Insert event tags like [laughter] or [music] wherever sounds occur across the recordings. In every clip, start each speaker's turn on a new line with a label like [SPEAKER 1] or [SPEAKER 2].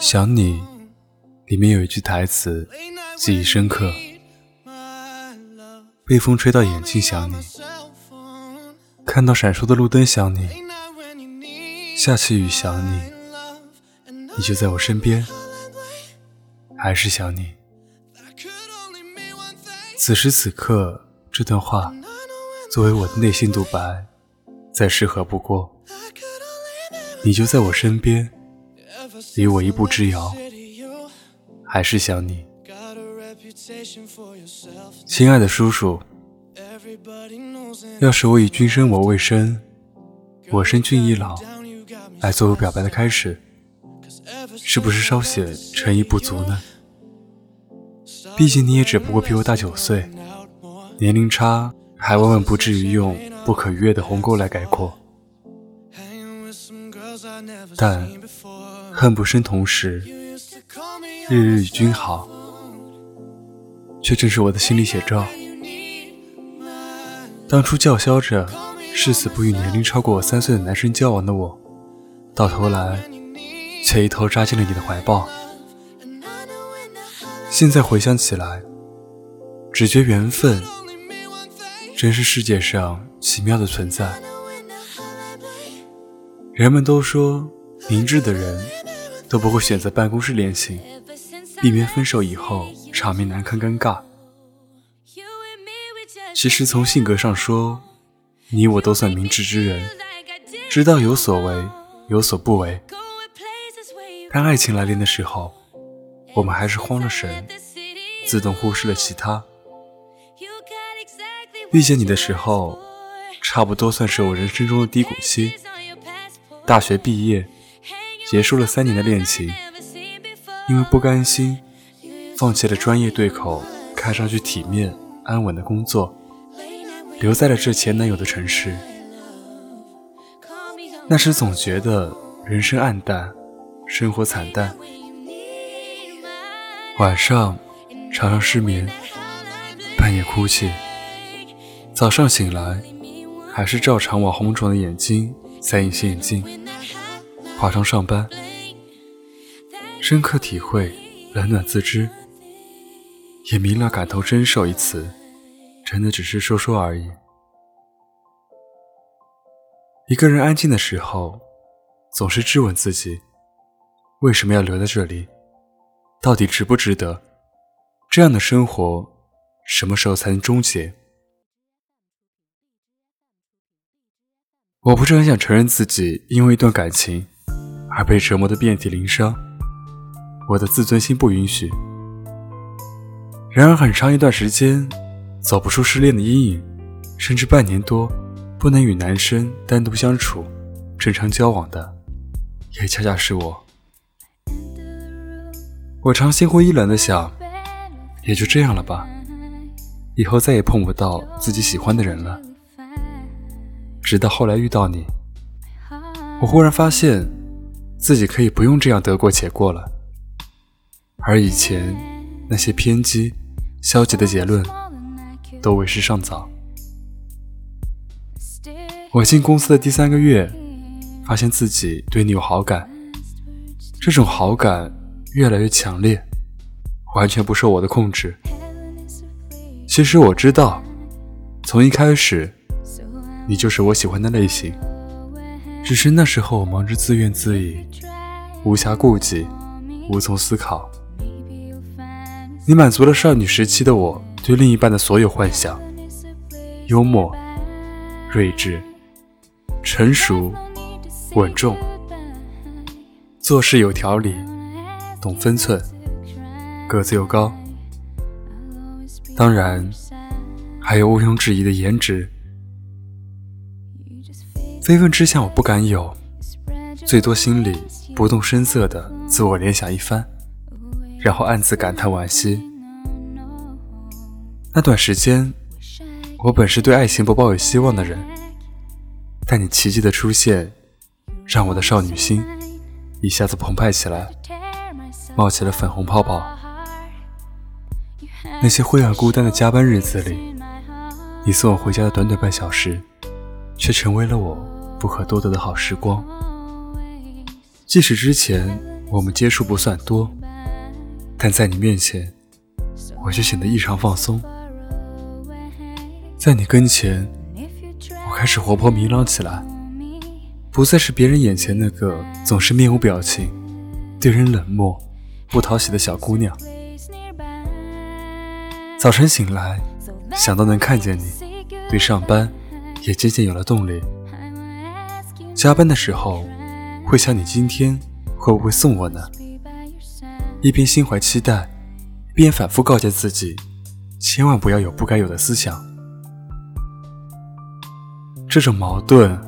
[SPEAKER 1] 想你，里面有一句台词，记忆深刻。被风吹到眼睛想你，看到闪烁的路灯想你，下起雨想你，你就在我身边，还是想你。此时此刻，这段话作为我的内心独白，再适合不过。你就在我身边，离我一步之遥，还是想你，亲爱的叔叔。要是我以君生我未生，我生君已老，来作为表白的开始，是不是稍显诚意不足呢？毕竟你也只不过比我大九岁，年龄差还万万不至于用不可逾越的鸿沟来概括。但恨不生同时，日日与君好，却正是我的心里写照。当初叫嚣着誓死不与年龄超过我三岁的男生交往的我，到头来却一头扎进了你的怀抱。现在回想起来，只觉缘分真是世界上奇妙的存在。人们都说。明智的人都不会选择办公室恋情，避免分手以后场面难堪尴尬。其实从性格上说，你我都算明智之人，知道有所为，有所不为。当爱情来临的时候，我们还是慌了神，自动忽视了其他。遇见你的时候，差不多算是我人生中的低谷期。大学毕业。结束了三年的恋情，因为不甘心，放弃了专业对口、看上去体面安稳的工作，留在了这前男友的城市。那时总觉得人生暗淡，生活惨淡，晚上常常失眠，半夜哭泣，早上醒来还是照常往红肿的眼睛塞隐形眼镜。化妆上班，深刻体会冷暖自知，也明了感同身受一词，真的只是说说而已。一个人安静的时候，总是质问自己：为什么要留在这里？到底值不值得？这样的生活，什么时候才能终结？我不是很想承认自己因为一段感情。而被折磨得遍体鳞伤，我的自尊心不允许。然而，很长一段时间走不出失恋的阴影，甚至半年多不能与男生单独相处、正常交往的，也恰恰是我。我常心灰意冷地想，也就这样了吧，以后再也碰不到自己喜欢的人了。直到后来遇到你，我忽然发现。自己可以不用这样得过且过了，而以前那些偏激、消极的结论都为时尚早。我进公司的第三个月，发现自己对你有好感，这种好感越来越强烈，完全不受我的控制。其实我知道，从一开始，你就是我喜欢的类型。只是那时候我忙着自怨自艾，无暇顾及，无从思考。你满足了少女时期的我对另一半的所有幻想：幽默、睿智、成熟、稳重，做事有条理，懂分寸，个子又高，当然还有毋庸置疑的颜值。非分之想，我不敢有，最多心里不动声色的自我联想一番，然后暗自感叹惋惜。那段时间，我本是对爱情不抱有希望的人，但你奇迹的出现，让我的少女心一下子澎湃起来，冒起了粉红泡泡。那些灰暗孤单的加班日子里，你送我回家的短短半小时，却成为了我。不可多得的好时光。即使之前我们接触不算多，但在你面前，我却显得异常放松。在你跟前，我开始活泼明朗起来，不再是别人眼前那个总是面无表情、对人冷漠、不讨喜的小姑娘。早晨醒来，想到能看见你，对上班也渐渐有了动力。加班的时候。会想你今天会不会送我呢？一边心怀期待，一边反复告诫自己，千万不要有不该有的思想。这种矛盾、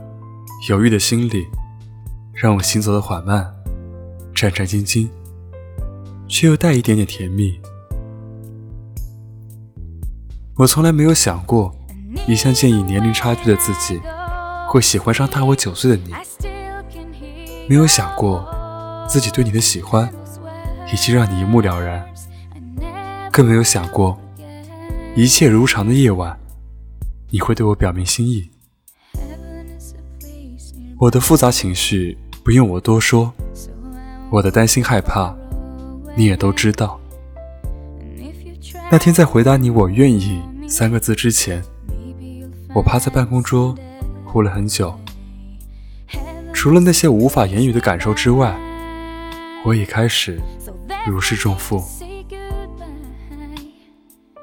[SPEAKER 1] 犹豫的心理，让我行走的缓慢，战战兢兢，却又带一点点甜蜜。我从来没有想过，一向介意年龄差距的自己，会喜欢上大我九岁的你。没有想过自己对你的喜欢已经让你一目了然，更没有想过一切如常的夜晚你会对我表明心意。我的复杂情绪不用我多说，我的担心害怕你也都知道。那天在回答你“我愿意”三个字之前，我趴在办公桌哭了很久。除了那些无法言语的感受之外，我已开始如释重负。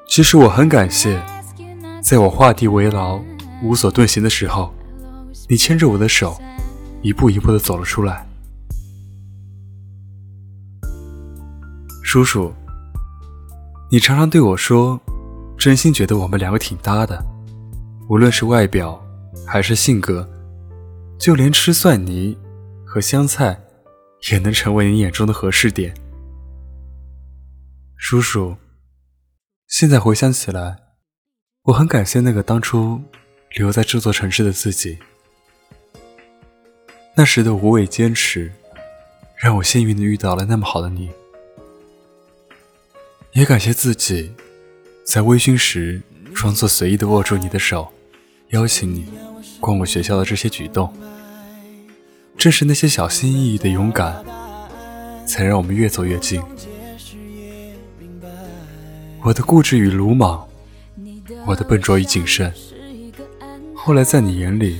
[SPEAKER 1] 其实我很感谢，在我画地为牢、无所遁形的时候，你牵着我的手，一步一步的走了出来。叔叔，你常常对我说，真心觉得我们两个挺搭的，无论是外表还是性格。就连吃蒜泥和香菜，也能成为你眼中的合适点。叔叔，现在回想起来，我很感谢那个当初留在这座城市的自己。那时的无畏坚持，让我幸运的遇到了那么好的你。也感谢自己，在微醺时装作随意的握住你的手，邀请你逛过学校的这些举动。正是那些小心翼翼的勇敢，才让我们越走越近。我的固执与鲁莽，我的笨拙与谨慎，后来在你眼里，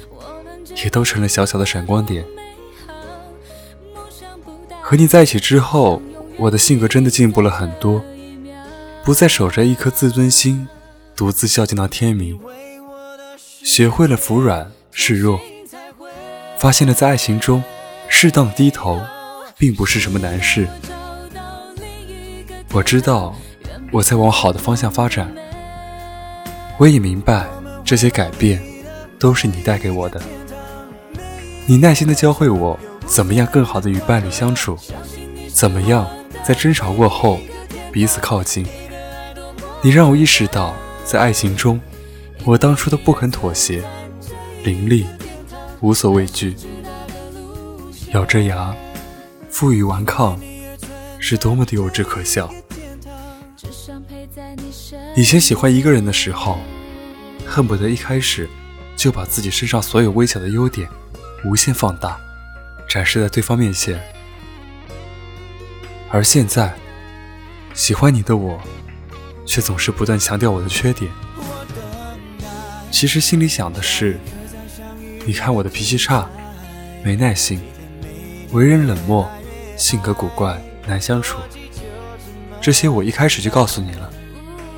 [SPEAKER 1] 也都成了小小的闪光点。和你在一起之后，我的性格真的进步了很多，不再守着一颗自尊心，独自孝敬到天明，学会了服软示弱。发现了，在爱情中，适当低头，并不是什么难事。我知道，我在往好的方向发展。我也明白，这些改变，都是你带给我的。你耐心的教会我，怎么样更好的与伴侣相处，怎么样在争吵过后，彼此靠近。你让我意识到，在爱情中，我当初的不肯妥协，凌厉。无所畏惧，咬着牙，负隅顽抗，是多么的幼稚可笑。以前喜欢一个人的时候，恨不得一开始就把自己身上所有微小的优点无限放大，展示在对方面前。而现在，喜欢你的我，却总是不断强调我的缺点。其实心里想的是。你看我的脾气差，没耐心，为人冷漠，性格古怪，难相处。这些我一开始就告诉你了，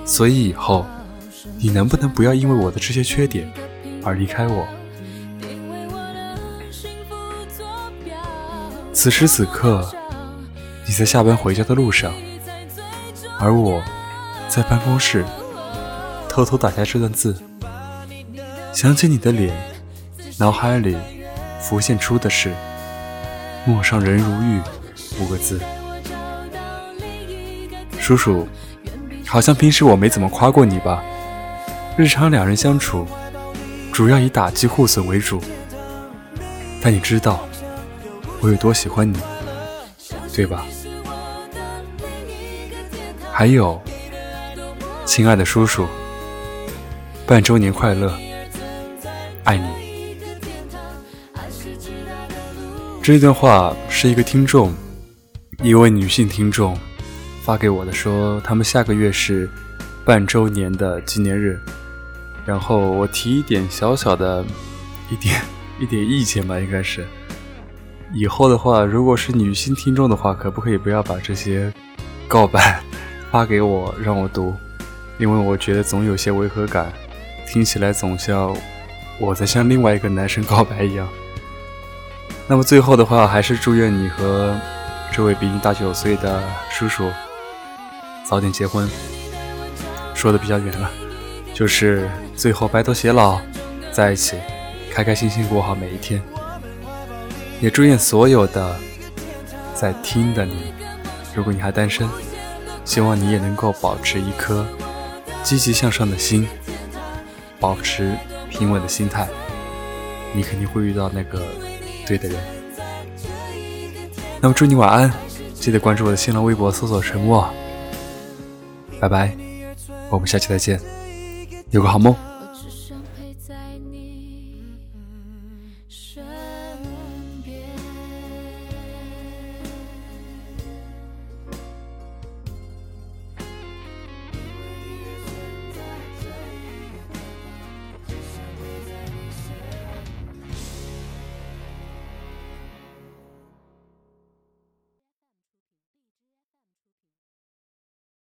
[SPEAKER 1] 所以以后你能不能不要因为我的这些缺点而离开我？此时此刻，你在下班回家的路上，而我在办公室偷偷打下这段字，想起你的脸。脑海里浮现出的是“陌上人如玉”五个字。叔叔，好像平时我没怎么夸过你吧？日常两人相处，主要以打击互损为主。但你知道我有多喜欢你，对吧？还有，亲爱的叔叔，半周年快乐，爱你。这段话是一个听众，一位女性听众发给我的，说他们下个月是半周年的纪念日，然后我提一点小小的 [laughs] 一点一点意见吧，应该是。以后的话，如果是女性听众的话，可不可以不要把这些告白发给我让我读，因为我觉得总有些违和感，听起来总像我在向另外一个男生告白一样。那么最后的话，还是祝愿你和这位比你大九岁的叔叔早点结婚。说的比较远了，就是最后白头偕老，在一起，开开心心过好每一天。也祝愿所有的在听的你，如果你还单身，希望你也能够保持一颗积极向上的心，保持平稳的心态，你肯定会遇到那个。对的人，那么祝你晚安，记得关注我的新浪微博，搜索“沉默”。拜拜，我们下期再见，有个好梦。